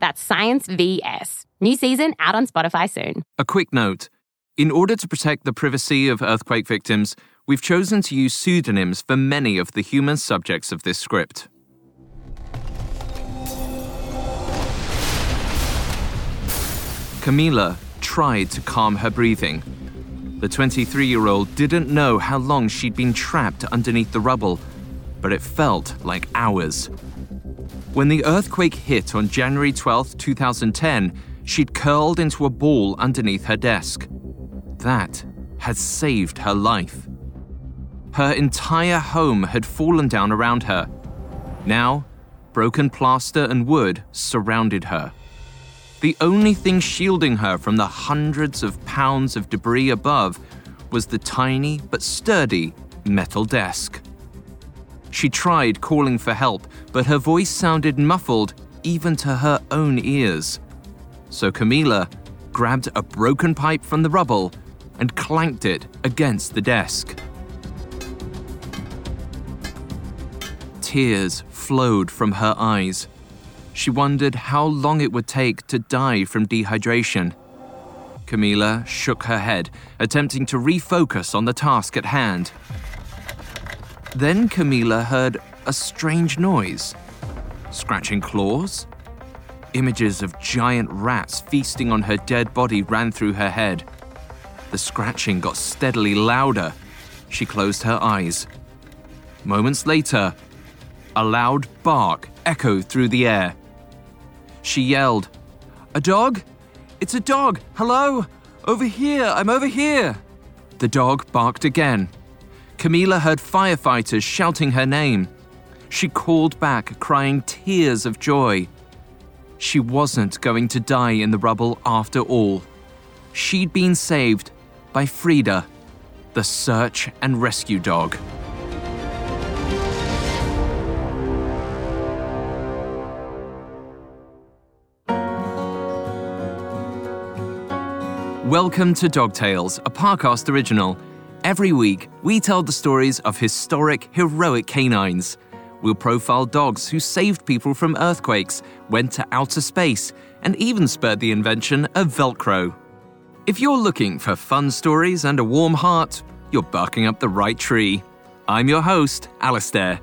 That's Science VS. New season out on Spotify soon. A quick note In order to protect the privacy of earthquake victims, we've chosen to use pseudonyms for many of the human subjects of this script. Camila tried to calm her breathing. The 23 year old didn't know how long she'd been trapped underneath the rubble, but it felt like hours. When the earthquake hit on January 12, 2010, she'd curled into a ball underneath her desk. That had saved her life. Her entire home had fallen down around her. Now, broken plaster and wood surrounded her. The only thing shielding her from the hundreds of pounds of debris above was the tiny but sturdy metal desk. She tried calling for help, but her voice sounded muffled even to her own ears. So Camila grabbed a broken pipe from the rubble and clanked it against the desk. Tears flowed from her eyes she wondered how long it would take to die from dehydration. Camila shook her head, attempting to refocus on the task at hand. Then Camila heard a strange noise scratching claws? Images of giant rats feasting on her dead body ran through her head. The scratching got steadily louder. She closed her eyes. Moments later, a loud bark echoed through the air. She yelled, A dog? It's a dog! Hello! Over here! I'm over here! The dog barked again. Camila heard firefighters shouting her name. She called back, crying tears of joy. She wasn't going to die in the rubble after all. She'd been saved by Frida, the search and rescue dog. Welcome to Dog Tales, a Parcast original. Every week, we tell the stories of historic, heroic canines. We'll profile dogs who saved people from earthquakes, went to outer space, and even spurred the invention of Velcro. If you're looking for fun stories and a warm heart, you're barking up the right tree. I'm your host, Alastair.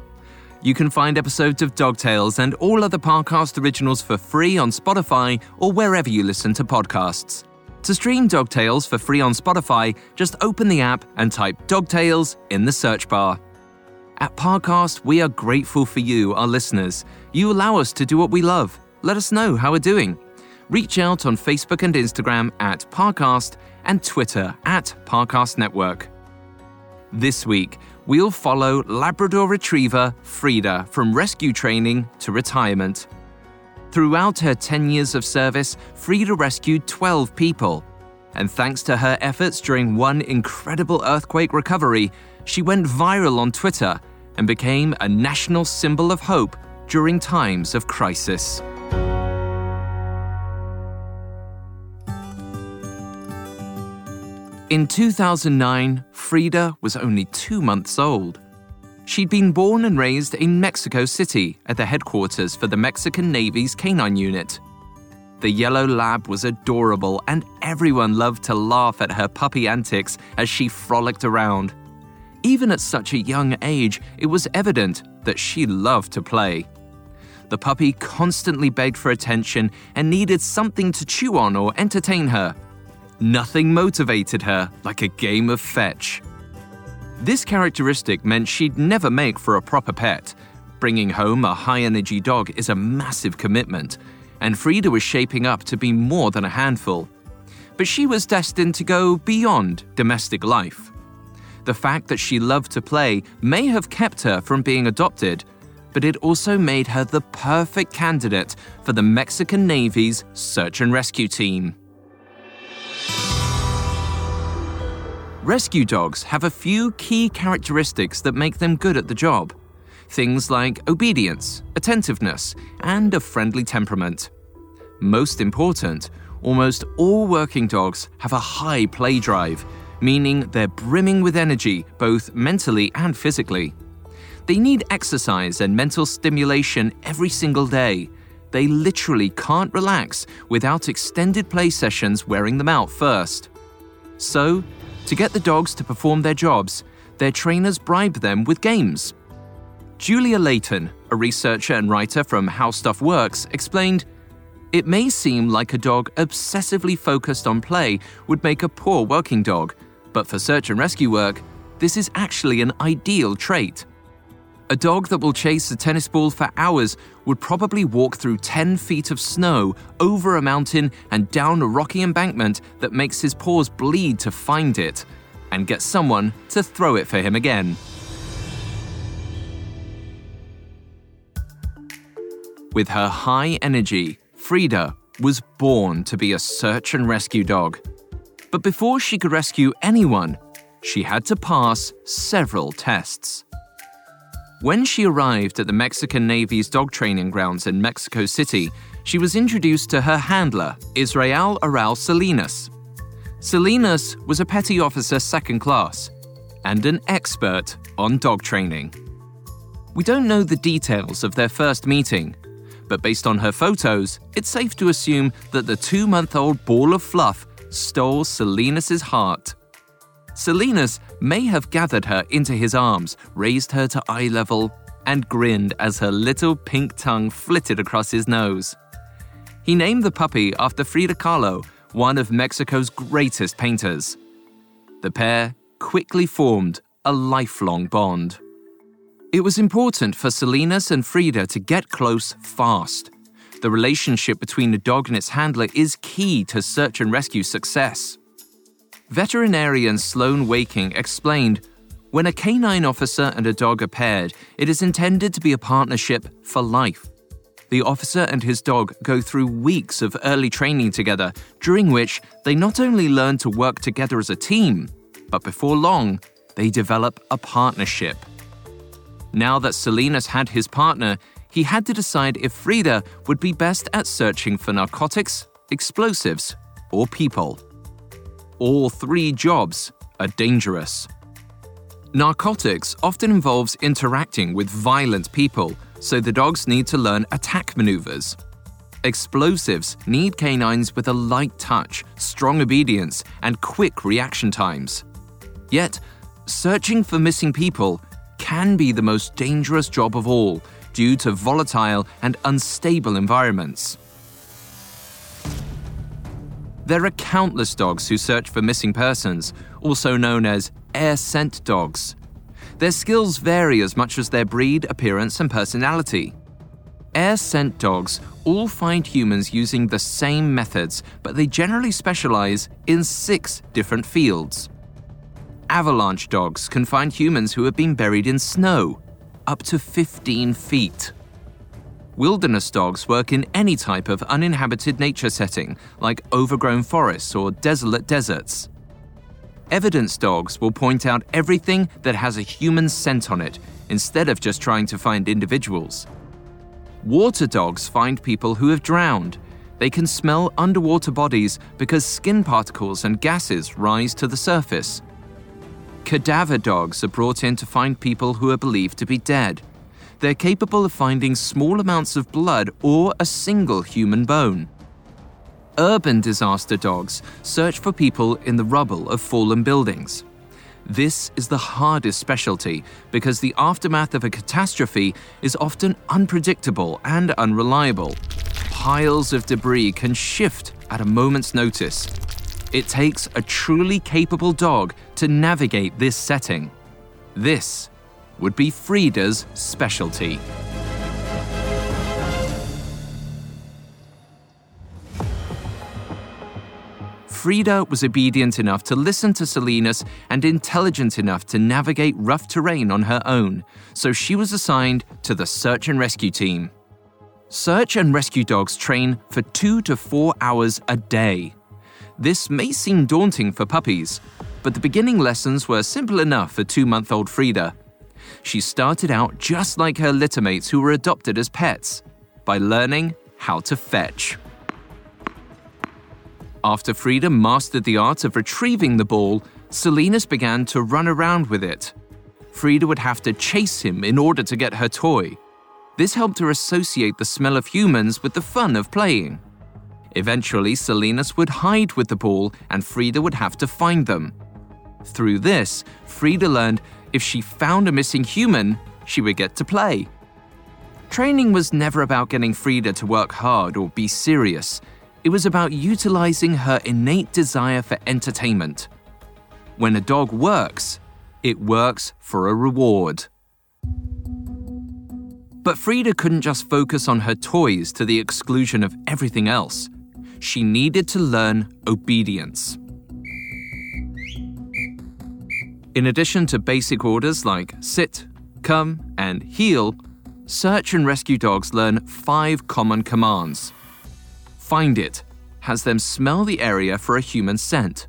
You can find episodes of Dog Tales and all other Parcast originals for free on Spotify or wherever you listen to podcasts. To stream Dog Tales for free on Spotify, just open the app and type Dog Tales in the search bar. At Parcast, we are grateful for you, our listeners. You allow us to do what we love. Let us know how we're doing. Reach out on Facebook and Instagram at Parcast and Twitter at Parcast Network. This week, we'll follow Labrador Retriever Frida from rescue training to retirement. Throughout her 10 years of service, Frida rescued 12 people. And thanks to her efforts during one incredible earthquake recovery, she went viral on Twitter and became a national symbol of hope during times of crisis. In 2009, Frida was only two months old. She'd been born and raised in Mexico City at the headquarters for the Mexican Navy's canine unit. The yellow lab was adorable, and everyone loved to laugh at her puppy antics as she frolicked around. Even at such a young age, it was evident that she loved to play. The puppy constantly begged for attention and needed something to chew on or entertain her. Nothing motivated her like a game of fetch. This characteristic meant she'd never make for a proper pet. Bringing home a high energy dog is a massive commitment, and Frida was shaping up to be more than a handful. But she was destined to go beyond domestic life. The fact that she loved to play may have kept her from being adopted, but it also made her the perfect candidate for the Mexican Navy's search and rescue team. Rescue dogs have a few key characteristics that make them good at the job. Things like obedience, attentiveness, and a friendly temperament. Most important, almost all working dogs have a high play drive, meaning they're brimming with energy both mentally and physically. They need exercise and mental stimulation every single day. They literally can't relax without extended play sessions wearing them out first. So, to get the dogs to perform their jobs, their trainers bribe them with games. Julia Layton, a researcher and writer from How Stuff Works, explained It may seem like a dog obsessively focused on play would make a poor working dog, but for search and rescue work, this is actually an ideal trait. A dog that will chase a tennis ball for hours would probably walk through 10 feet of snow, over a mountain, and down a rocky embankment that makes his paws bleed to find it, and get someone to throw it for him again. With her high energy, Frida was born to be a search and rescue dog. But before she could rescue anyone, she had to pass several tests. When she arrived at the Mexican Navy's dog training grounds in Mexico City, she was introduced to her handler, Israel Arauz Salinas. Salinas was a petty officer second class and an expert on dog training. We don't know the details of their first meeting, but based on her photos, it's safe to assume that the two month old ball of fluff stole Salinas' heart. Salinas may have gathered her into his arms, raised her to eye level, and grinned as her little pink tongue flitted across his nose. He named the puppy after Frida Kahlo, one of Mexico's greatest painters. The pair quickly formed a lifelong bond. It was important for Salinas and Frida to get close fast. The relationship between the dog and its handler is key to search and rescue success. Veterinarian Sloan Waking explained When a canine officer and a dog are paired, it is intended to be a partnership for life. The officer and his dog go through weeks of early training together, during which they not only learn to work together as a team, but before long, they develop a partnership. Now that Salinas had his partner, he had to decide if Frida would be best at searching for narcotics, explosives, or people all three jobs are dangerous. Narcotics often involves interacting with violent people, so the dogs need to learn attack maneuvers. Explosives need canines with a light touch, strong obedience, and quick reaction times. Yet, searching for missing people can be the most dangerous job of all due to volatile and unstable environments. There are countless dogs who search for missing persons, also known as air scent dogs. Their skills vary as much as their breed, appearance, and personality. Air scent dogs all find humans using the same methods, but they generally specialize in six different fields. Avalanche dogs can find humans who have been buried in snow, up to 15 feet. Wilderness dogs work in any type of uninhabited nature setting, like overgrown forests or desolate deserts. Evidence dogs will point out everything that has a human scent on it, instead of just trying to find individuals. Water dogs find people who have drowned. They can smell underwater bodies because skin particles and gases rise to the surface. Cadaver dogs are brought in to find people who are believed to be dead they're capable of finding small amounts of blood or a single human bone. Urban disaster dogs search for people in the rubble of fallen buildings. This is the hardest specialty because the aftermath of a catastrophe is often unpredictable and unreliable. Piles of debris can shift at a moment's notice. It takes a truly capable dog to navigate this setting. This would be Frida's specialty. Frida was obedient enough to listen to Salinas and intelligent enough to navigate rough terrain on her own, so she was assigned to the search and rescue team. Search and rescue dogs train for two to four hours a day. This may seem daunting for puppies, but the beginning lessons were simple enough for two month old Frida. She started out just like her littermates who were adopted as pets by learning how to fetch. After Frida mastered the art of retrieving the ball, Salinas began to run around with it. Frida would have to chase him in order to get her toy. This helped her associate the smell of humans with the fun of playing. Eventually, Salinas would hide with the ball and Frida would have to find them. Through this, Frida learned if she found a missing human, she would get to play. Training was never about getting Frida to work hard or be serious. It was about utilizing her innate desire for entertainment. When a dog works, it works for a reward. But Frida couldn't just focus on her toys to the exclusion of everything else. She needed to learn obedience. In addition to basic orders like sit, come, and heel, search and rescue dogs learn five common commands. Find it has them smell the area for a human scent.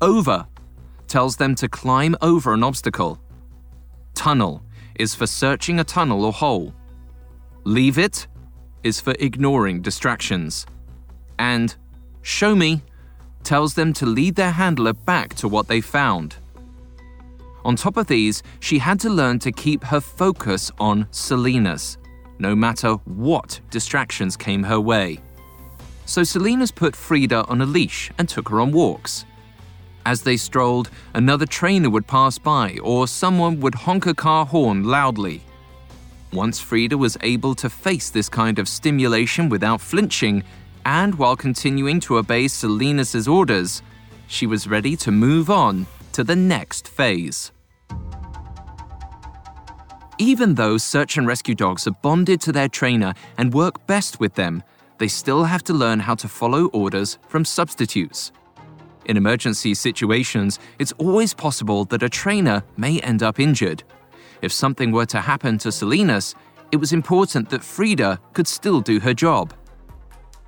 Over tells them to climb over an obstacle. Tunnel is for searching a tunnel or hole. Leave it is for ignoring distractions. And show me tells them to lead their handler back to what they found. On top of these, she had to learn to keep her focus on Salinas, no matter what distractions came her way. So Salinas put Frida on a leash and took her on walks. As they strolled, another trainer would pass by or someone would honk a car horn loudly. Once Frida was able to face this kind of stimulation without flinching, and while continuing to obey Salinas' orders, she was ready to move on to the next phase. Even though search and rescue dogs are bonded to their trainer and work best with them, they still have to learn how to follow orders from substitutes. In emergency situations, it's always possible that a trainer may end up injured. If something were to happen to Salinas, it was important that Frida could still do her job.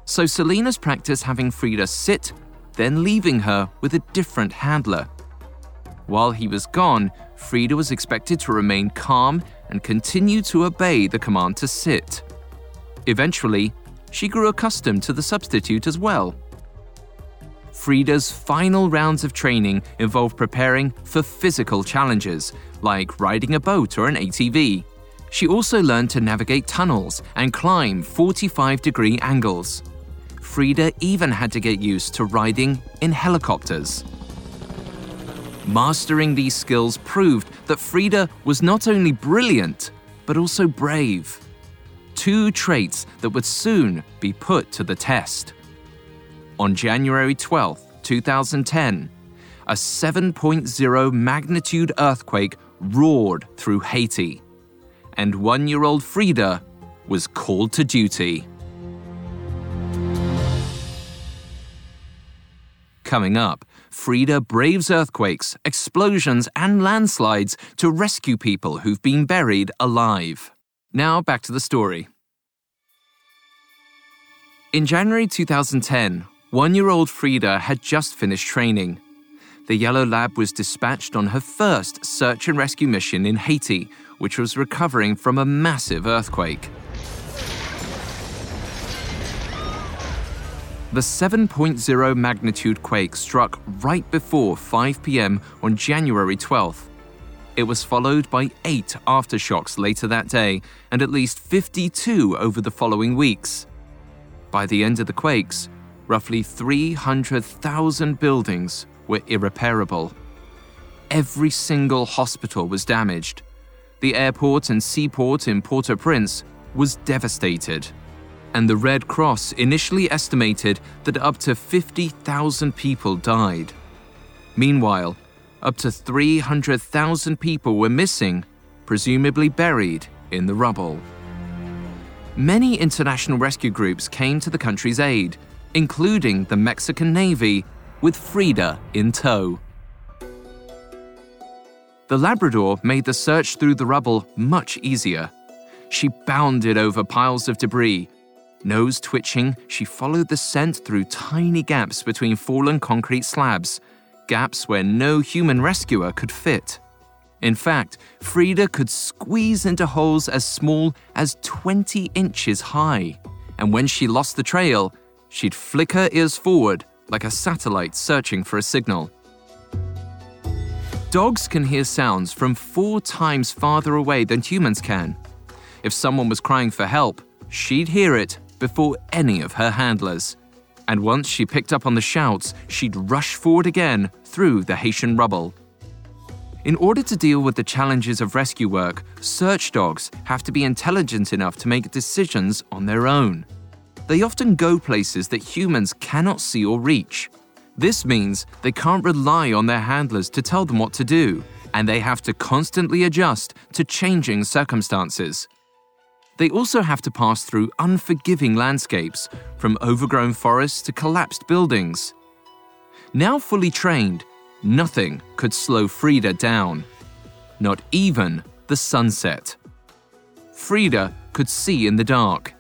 So Salinas practiced having Frida sit, then leaving her with a different handler. While he was gone, Frida was expected to remain calm and continue to obey the command to sit. Eventually, she grew accustomed to the substitute as well. Frida's final rounds of training involved preparing for physical challenges, like riding a boat or an ATV. She also learned to navigate tunnels and climb 45 degree angles. Frida even had to get used to riding in helicopters. Mastering these skills proved that Frida was not only brilliant, but also brave. Two traits that would soon be put to the test. On January 12, 2010, a 7.0 magnitude earthquake roared through Haiti, and one year old Frida was called to duty. Coming up, Frida braves earthquakes, explosions, and landslides to rescue people who've been buried alive. Now back to the story. In January 2010, one year old Frida had just finished training. The Yellow Lab was dispatched on her first search and rescue mission in Haiti, which was recovering from a massive earthquake. The 7.0 magnitude quake struck right before 5 pm on January 12th. It was followed by eight aftershocks later that day and at least 52 over the following weeks. By the end of the quakes, roughly 300,000 buildings were irreparable. Every single hospital was damaged. The airport and seaport in Port au Prince was devastated and the Red Cross initially estimated that up to 50,000 people died. Meanwhile, up to 300,000 people were missing, presumably buried in the rubble. Many international rescue groups came to the country's aid, including the Mexican Navy, with Frida in tow. The Labrador made the search through the rubble much easier. She bounded over piles of debris, Nose twitching, she followed the scent through tiny gaps between fallen concrete slabs, gaps where no human rescuer could fit. In fact, Frida could squeeze into holes as small as 20 inches high. And when she lost the trail, she'd flick her ears forward like a satellite searching for a signal. Dogs can hear sounds from four times farther away than humans can. If someone was crying for help, she'd hear it before any of her handlers. And once she picked up on the shouts, she'd rush forward again through the Haitian rubble. In order to deal with the challenges of rescue work, search dogs have to be intelligent enough to make decisions on their own. They often go places that humans cannot see or reach. This means they can't rely on their handlers to tell them what to do, and they have to constantly adjust to changing circumstances. They also have to pass through unforgiving landscapes, from overgrown forests to collapsed buildings. Now fully trained, nothing could slow Frida down. Not even the sunset. Frida could see in the dark.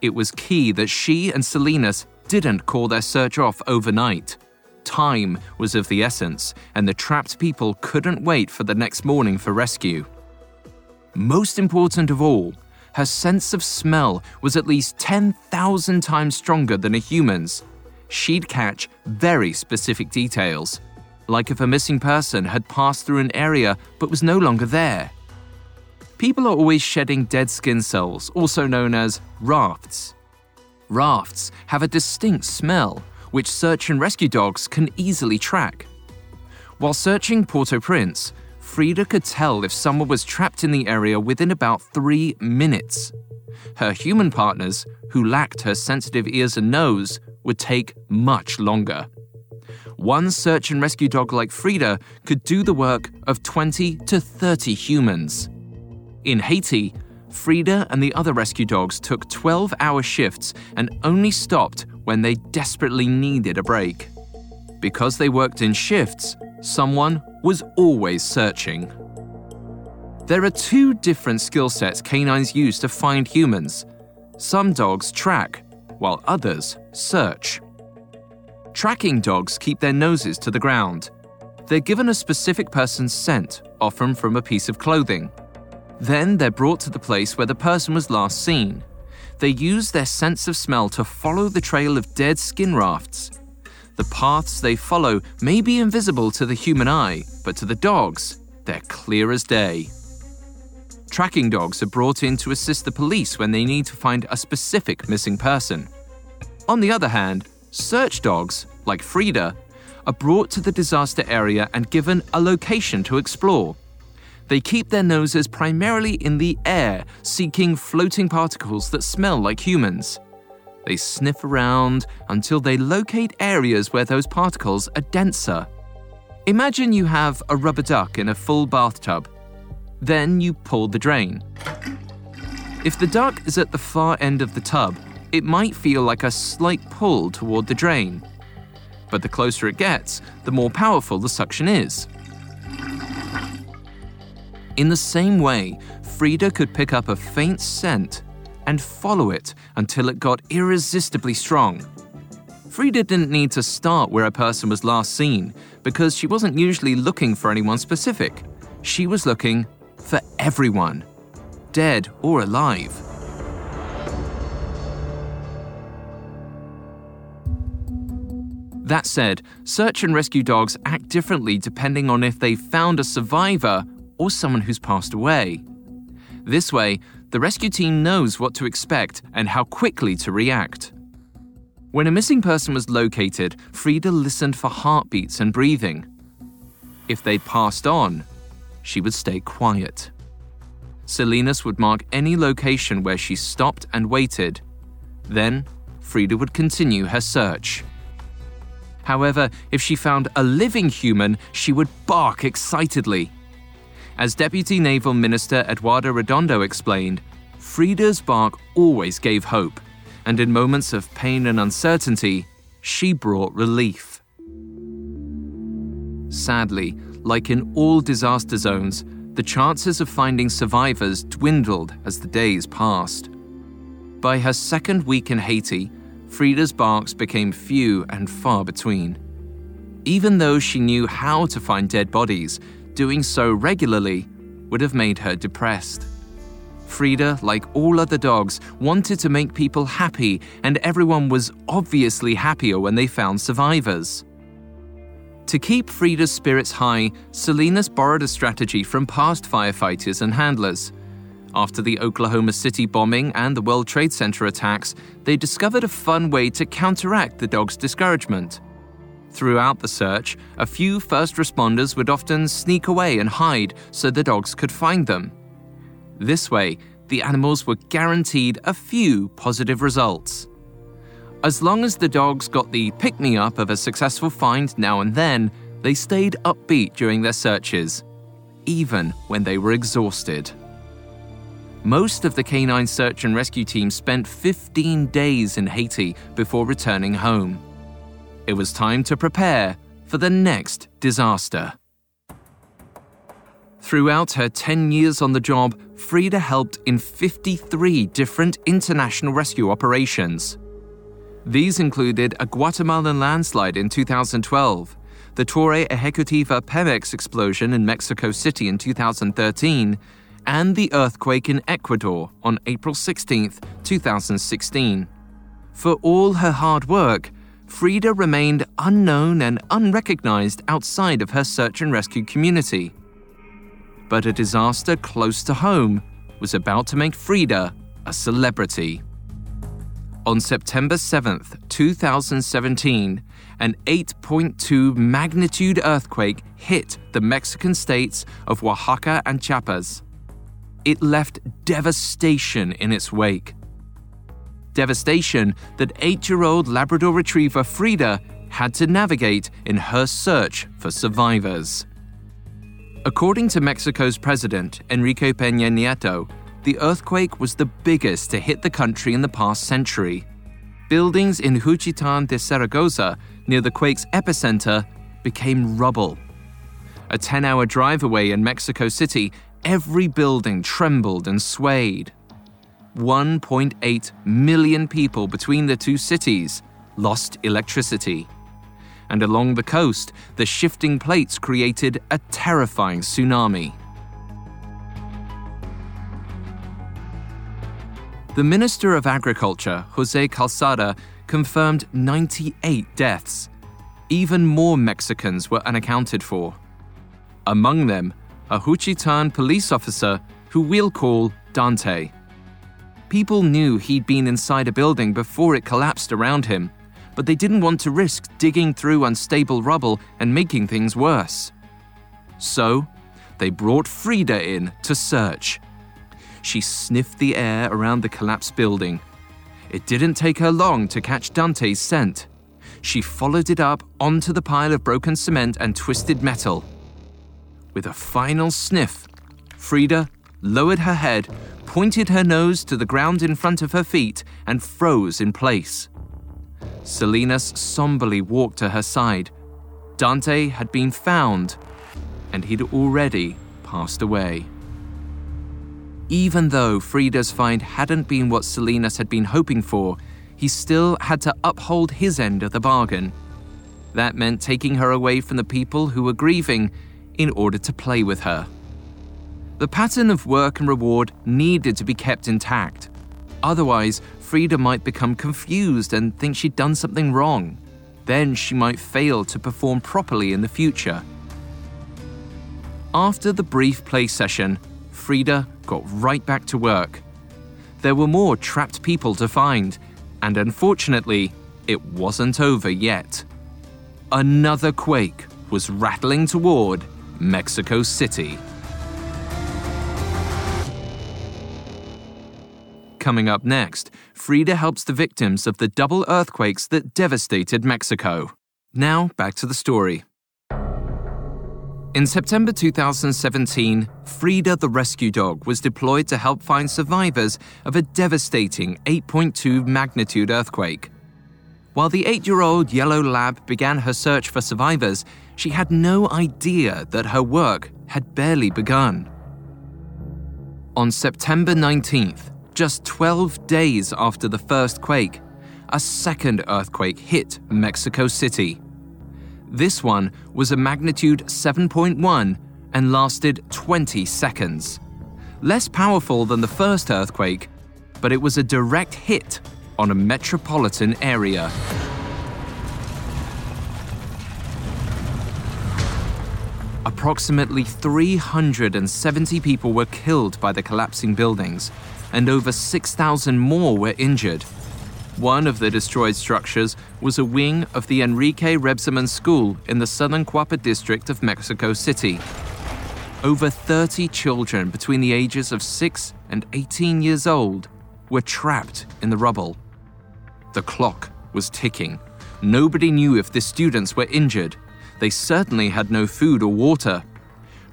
It was key that she and Salinas didn't call their search off overnight. Time was of the essence, and the trapped people couldn't wait for the next morning for rescue. Most important of all, her sense of smell was at least 10,000 times stronger than a human's. She'd catch very specific details, like if a missing person had passed through an area but was no longer there. People are always shedding dead skin cells, also known as rafts. Rafts have a distinct smell which search and rescue dogs can easily track. While searching Port au Prince, Frida could tell if someone was trapped in the area within about three minutes. Her human partners, who lacked her sensitive ears and nose, would take much longer. One search and rescue dog like Frida could do the work of 20 to 30 humans. In Haiti, Frida and the other rescue dogs took 12 hour shifts and only stopped when they desperately needed a break. Because they worked in shifts, someone was always searching. There are two different skill sets canines use to find humans. Some dogs track, while others search. Tracking dogs keep their noses to the ground. They're given a specific person's scent, often from a piece of clothing. Then they're brought to the place where the person was last seen they use their sense of smell to follow the trail of dead skin rafts. The paths they follow may be invisible to the human eye, but to the dogs, they're clear as day. Tracking dogs are brought in to assist the police when they need to find a specific missing person. On the other hand, search dogs, like Frida, are brought to the disaster area and given a location to explore. They keep their noses primarily in the air, seeking floating particles that smell like humans. They sniff around until they locate areas where those particles are denser. Imagine you have a rubber duck in a full bathtub. Then you pull the drain. If the duck is at the far end of the tub, it might feel like a slight pull toward the drain. But the closer it gets, the more powerful the suction is. In the same way, Frida could pick up a faint scent and follow it until it got irresistibly strong. Frida didn't need to start where a person was last seen because she wasn't usually looking for anyone specific. She was looking for everyone, dead or alive. That said, search and rescue dogs act differently depending on if they've found a survivor or someone who's passed away. This way, the rescue team knows what to expect and how quickly to react. When a missing person was located, Frida listened for heartbeats and breathing. If they passed on, she would stay quiet. Salinas would mark any location where she stopped and waited. Then, Frida would continue her search. However, if she found a living human, she would bark excitedly. As Deputy Naval Minister Eduardo Redondo explained, Frida's bark always gave hope, and in moments of pain and uncertainty, she brought relief. Sadly, like in all disaster zones, the chances of finding survivors dwindled as the days passed. By her second week in Haiti, Frida's barks became few and far between. Even though she knew how to find dead bodies, doing so regularly would have made her depressed. Frida, like all other dogs, wanted to make people happy, and everyone was obviously happier when they found survivors. To keep Frida's spirits high, Salinas borrowed a strategy from past firefighters and handlers. After the Oklahoma City bombing and the World Trade Center attacks, they discovered a fun way to counteract the dog's discouragement. Throughout the search, a few first responders would often sneak away and hide so the dogs could find them. This way, the animals were guaranteed a few positive results. As long as the dogs got the pick me up of a successful find now and then, they stayed upbeat during their searches, even when they were exhausted. Most of the canine search and rescue team spent 15 days in Haiti before returning home. It was time to prepare for the next disaster. Throughout her 10 years on the job, Frida helped in 53 different international rescue operations. These included a Guatemalan landslide in 2012, the Torre Ejecutiva Pemex explosion in Mexico City in 2013, and the earthquake in Ecuador on April 16, 2016. For all her hard work, Frida remained unknown and unrecognized outside of her search and rescue community but a disaster close to home was about to make Frida a celebrity. On September 7th, 2017, an 8.2 magnitude earthquake hit the Mexican states of Oaxaca and Chiapas. It left devastation in its wake. Devastation that eight year old Labrador retriever Frida had to navigate in her search for survivors. According to Mexico's president, Enrique Peña Nieto, the earthquake was the biggest to hit the country in the past century. Buildings in Juchitán de Zaragoza, near the quake's epicenter, became rubble. A 10 hour drive away in Mexico City, every building trembled and swayed. 1.8 million people between the two cities lost electricity and along the coast, the shifting plates created a terrifying tsunami. The Minister of Agriculture, Jose Calzada, confirmed 98 deaths. Even more Mexicans were unaccounted for. Among them, a Juchitán police officer who we'll call Dante. People knew he'd been inside a building before it collapsed around him but they didn't want to risk digging through unstable rubble and making things worse. So, they brought Frida in to search. She sniffed the air around the collapsed building. It didn't take her long to catch Dante's scent. She followed it up onto the pile of broken cement and twisted metal. With a final sniff, Frida lowered her head, pointed her nose to the ground in front of her feet, and froze in place. Salinas somberly walked to her side. Dante had been found, and he'd already passed away. Even though Frida's find hadn't been what Salinas had been hoping for, he still had to uphold his end of the bargain. That meant taking her away from the people who were grieving in order to play with her. The pattern of work and reward needed to be kept intact. Otherwise, Frida might become confused and think she'd done something wrong. Then she might fail to perform properly in the future. After the brief play session, Frida got right back to work. There were more trapped people to find, and unfortunately, it wasn't over yet. Another quake was rattling toward Mexico City. Coming up next, Frida helps the victims of the double earthquakes that devastated Mexico. Now, back to the story. In September 2017, Frida the rescue dog was deployed to help find survivors of a devastating 8.2 magnitude earthquake. While the eight year old yellow lab began her search for survivors, she had no idea that her work had barely begun. On September 19th, just 12 days after the first quake, a second earthquake hit Mexico City. This one was a magnitude 7.1 and lasted 20 seconds. Less powerful than the first earthquake, but it was a direct hit on a metropolitan area. Approximately 370 people were killed by the collapsing buildings, and over 6,000 more were injured. One of the destroyed structures was a wing of the Enrique Rebsamen School in the southern Coapa district of Mexico City. Over 30 children between the ages of 6 and 18 years old were trapped in the rubble. The clock was ticking. Nobody knew if the students were injured. They certainly had no food or water.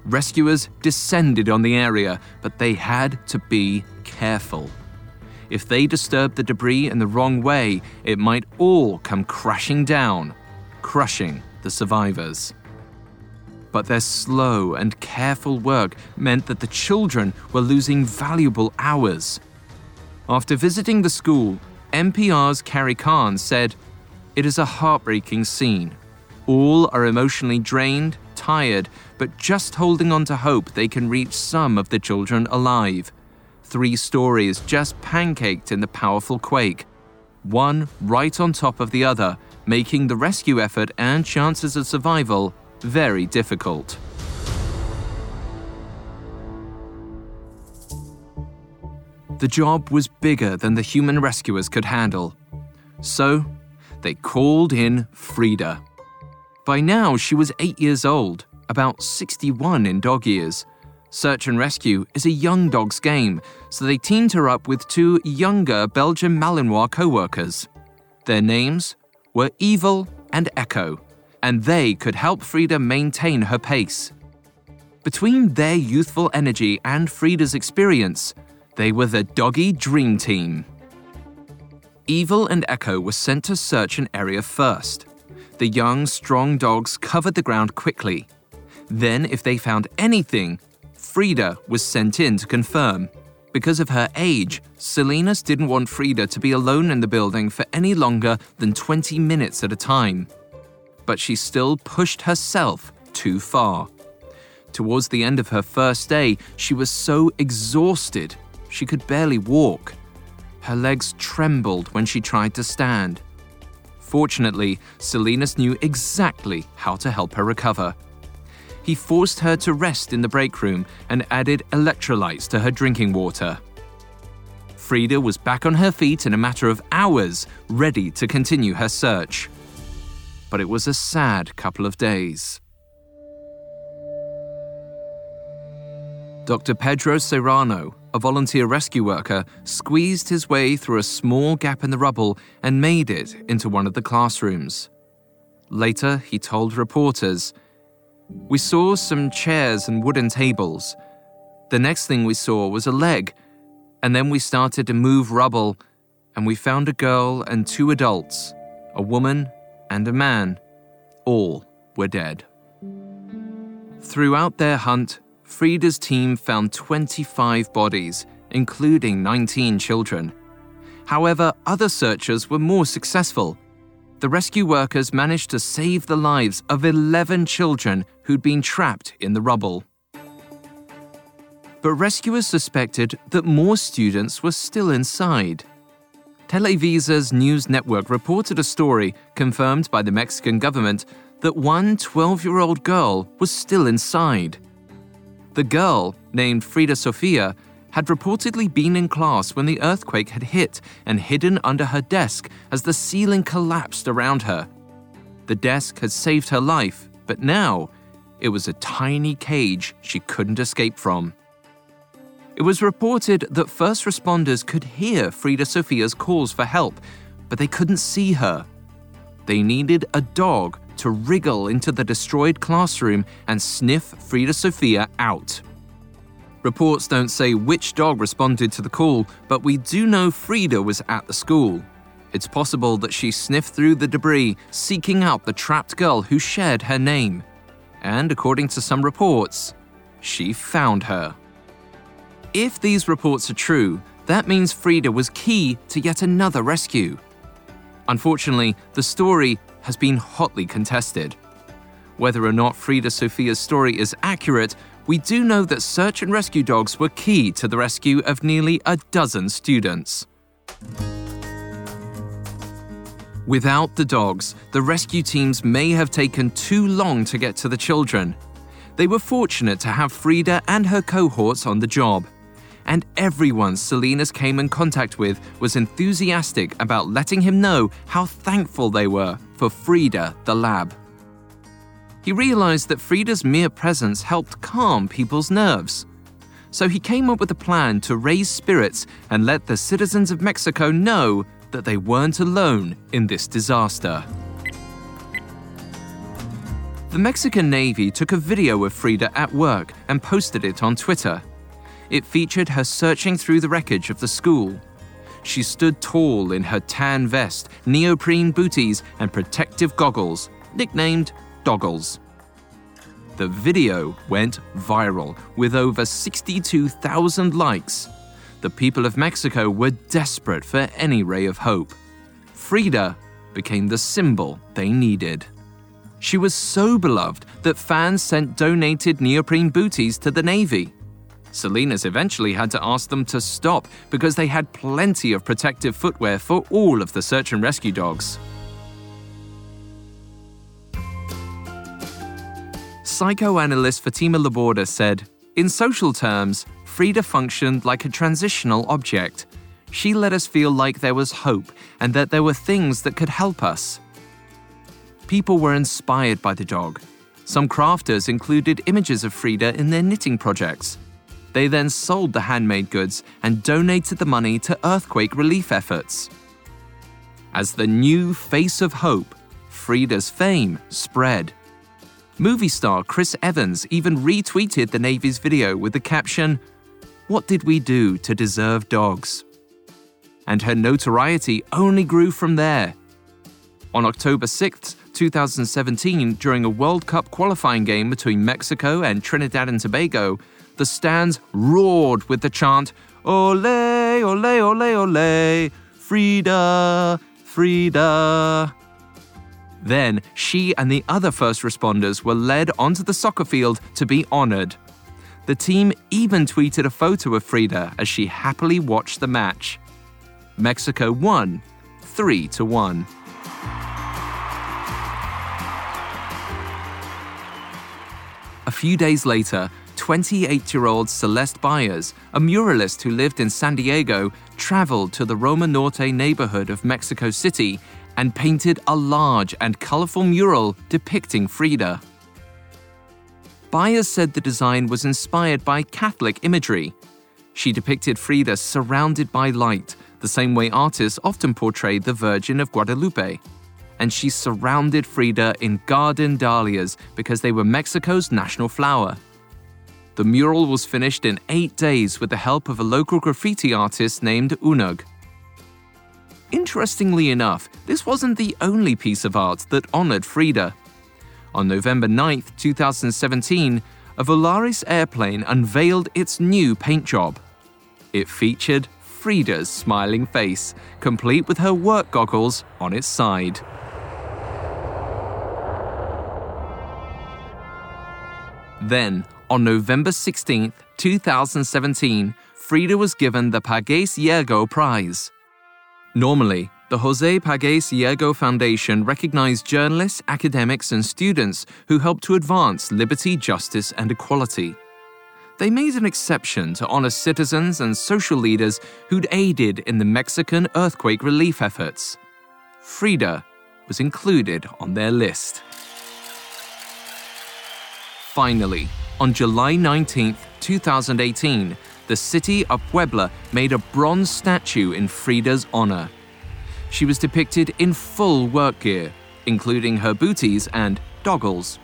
Rescuers descended on the area, but they had to be careful. If they disturbed the debris in the wrong way, it might all come crashing down, crushing the survivors. But their slow and careful work meant that the children were losing valuable hours. After visiting the school, NPR's Carrie Kahn said, It is a heartbreaking scene. All are emotionally drained, tired, but just holding on to hope they can reach some of the children alive. Three stories just pancaked in the powerful quake, one right on top of the other, making the rescue effort and chances of survival very difficult. The job was bigger than the human rescuers could handle. So, they called in Frida. By now, she was eight years old, about 61 in dog years. Search and rescue is a young dog's game, so they teamed her up with two younger Belgian Malinois co workers. Their names were Evil and Echo, and they could help Frida maintain her pace. Between their youthful energy and Frida's experience, they were the doggy dream team. Evil and Echo were sent to search an area first. The young, strong dogs covered the ground quickly. Then, if they found anything, Frida was sent in to confirm. Because of her age, Salinas didn't want Frida to be alone in the building for any longer than 20 minutes at a time. But she still pushed herself too far. Towards the end of her first day, she was so exhausted she could barely walk. Her legs trembled when she tried to stand. Fortunately, Salinas knew exactly how to help her recover. He forced her to rest in the break room and added electrolytes to her drinking water. Frida was back on her feet in a matter of hours, ready to continue her search. But it was a sad couple of days. Dr. Pedro Serrano, a volunteer rescue worker, squeezed his way through a small gap in the rubble and made it into one of the classrooms. Later, he told reporters, We saw some chairs and wooden tables. The next thing we saw was a leg, and then we started to move rubble, and we found a girl and two adults, a woman and a man. All were dead. Throughout their hunt, Frida's team found 25 bodies, including 19 children. However, other searchers were more successful. The rescue workers managed to save the lives of 11 children who'd been trapped in the rubble. But rescuers suspected that more students were still inside. Televisa's news network reported a story confirmed by the Mexican government that one 12 year old girl was still inside. The girl, named Frida Sofia, had reportedly been in class when the earthquake had hit and hidden under her desk as the ceiling collapsed around her. The desk had saved her life, but now it was a tiny cage she couldn't escape from. It was reported that first responders could hear Frida Sofia's calls for help, but they couldn't see her. They needed a dog to wriggle into the destroyed classroom and sniff Frida Sofia out. Reports don't say which dog responded to the call, but we do know Frida was at the school. It's possible that she sniffed through the debris, seeking out the trapped girl who shared her name. And according to some reports, she found her. If these reports are true, that means Frida was key to yet another rescue. Unfortunately, the story has been hotly contested. Whether or not Frida Sofia's story is accurate, we do know that search and rescue dogs were key to the rescue of nearly a dozen students. Without the dogs, the rescue teams may have taken too long to get to the children. They were fortunate to have Frida and her cohorts on the job. And everyone Salinas came in contact with was enthusiastic about letting him know how thankful they were for Frida the lab. He realized that Frida's mere presence helped calm people's nerves. So he came up with a plan to raise spirits and let the citizens of Mexico know that they weren't alone in this disaster. The Mexican Navy took a video of Frida at work and posted it on Twitter. It featured her searching through the wreckage of the school. She stood tall in her tan vest, neoprene booties, and protective goggles, nicknamed Doggles. The video went viral with over 62,000 likes the people of Mexico were desperate for any ray of hope. Frida became the symbol they needed. She was so beloved that fans sent donated neoprene booties to the Navy. Salinas eventually had to ask them to stop because they had plenty of protective footwear for all of the search and rescue dogs. Psychoanalyst Fatima Laborda said, In social terms, Frida functioned like a transitional object. She let us feel like there was hope and that there were things that could help us. People were inspired by the dog. Some crafters included images of Frida in their knitting projects. They then sold the handmade goods and donated the money to earthquake relief efforts. As the new face of hope, Frida's fame spread. Movie star Chris Evans even retweeted the Navy's video with the caption, what did we do to deserve dogs? And her notoriety only grew from there. On October 6, 2017, during a World Cup qualifying game between Mexico and Trinidad and Tobago, the stands roared with the chant, Ole, ole, ole, ole, Frida, Frida. Then she and the other first responders were led onto the soccer field to be honored. The team even tweeted a photo of Frida as she happily watched the match. Mexico won 3 to 1. A few days later, 28 year old Celeste Byers, a muralist who lived in San Diego, traveled to the Roma Norte neighborhood of Mexico City and painted a large and colorful mural depicting Frida. Byers said the design was inspired by Catholic imagery. She depicted Frida surrounded by light, the same way artists often portray the Virgin of Guadalupe. And she surrounded Frida in garden dahlias because they were Mexico's national flower. The mural was finished in eight days with the help of a local graffiti artist named Unug. Interestingly enough, this wasn't the only piece of art that honored Frida. On November 9, 2017, a Volaris airplane unveiled its new paint job. It featured Frida's smiling face, complete with her work goggles on its side. Then, on November 16, 2017, Frida was given the Pagés Llergo Prize. Normally, the Jose Pagés Llergo Foundation recognized journalists, academics, and students who helped to advance liberty, justice, and equality. They made an exception to honor citizens and social leaders who'd aided in the Mexican earthquake relief efforts. Frida was included on their list. Finally, on July 19, 2018, the city of Puebla made a bronze statue in Frida's honor. She was depicted in full work gear, including her booties and doggles.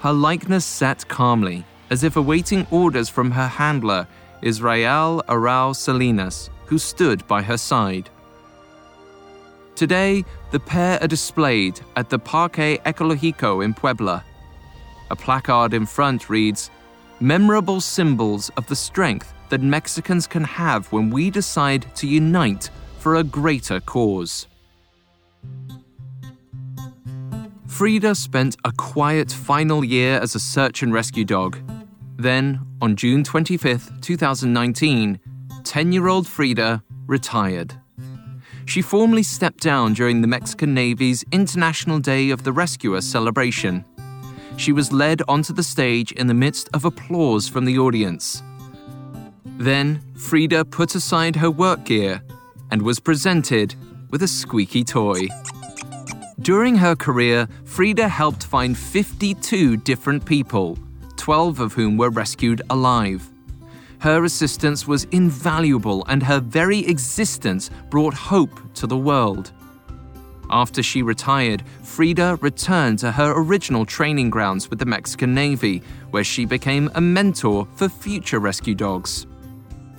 Her likeness sat calmly, as if awaiting orders from her handler, Israel Arauz Salinas, who stood by her side. Today, the pair are displayed at the Parque Ecológico in Puebla. A placard in front reads, Memorable symbols of the strength that Mexicans can have when we decide to unite for a greater cause. Frida spent a quiet final year as a search and rescue dog. Then, on June 25, 2019, 10 year old Frida retired. She formally stepped down during the Mexican Navy's International Day of the Rescuer celebration. She was led onto the stage in the midst of applause from the audience. Then, Frida put aside her work gear and was presented with a squeaky toy. During her career, Frida helped find 52 different people, 12 of whom were rescued alive. Her assistance was invaluable, and her very existence brought hope to the world. After she retired, Frida returned to her original training grounds with the Mexican Navy, where she became a mentor for future rescue dogs.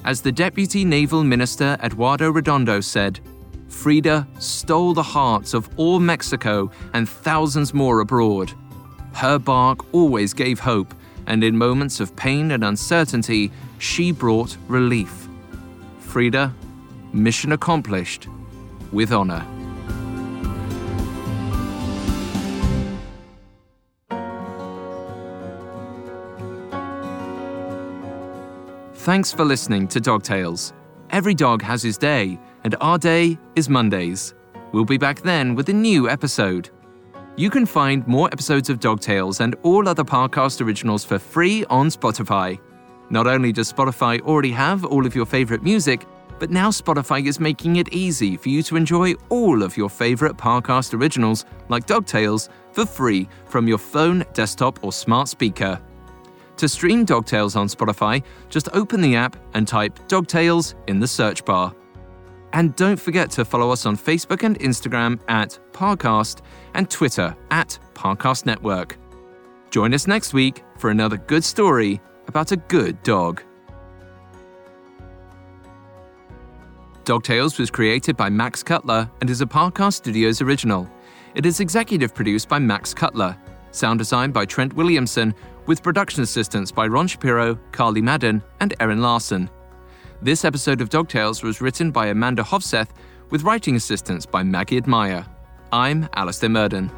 As the Deputy Naval Minister Eduardo Redondo said, Frida stole the hearts of all Mexico and thousands more abroad. Her bark always gave hope, and in moments of pain and uncertainty, she brought relief. Frida, mission accomplished with honor. Thanks for listening to Dog Tales. Every dog has his day, and our day is Mondays. We'll be back then with a new episode. You can find more episodes of Dog Tales and all other podcast originals for free on Spotify. Not only does Spotify already have all of your favorite music, but now Spotify is making it easy for you to enjoy all of your favorite podcast originals, like Dog Tales, for free from your phone, desktop, or smart speaker. To stream Dog Tales on Spotify, just open the app and type Dog Tales in the search bar. And don't forget to follow us on Facebook and Instagram at Parcast and Twitter at Parcast Network. Join us next week for another good story about a good dog. Dog Tales was created by Max Cutler and is a Parcast Studios original. It is executive produced by Max Cutler, sound designed by Trent Williamson, with production assistance by Ron Shapiro, Carly Madden, and Erin Larson. This episode of Dog Tales was written by Amanda Hofseth with writing assistance by Maggie Admire. I'm Alistair Murden.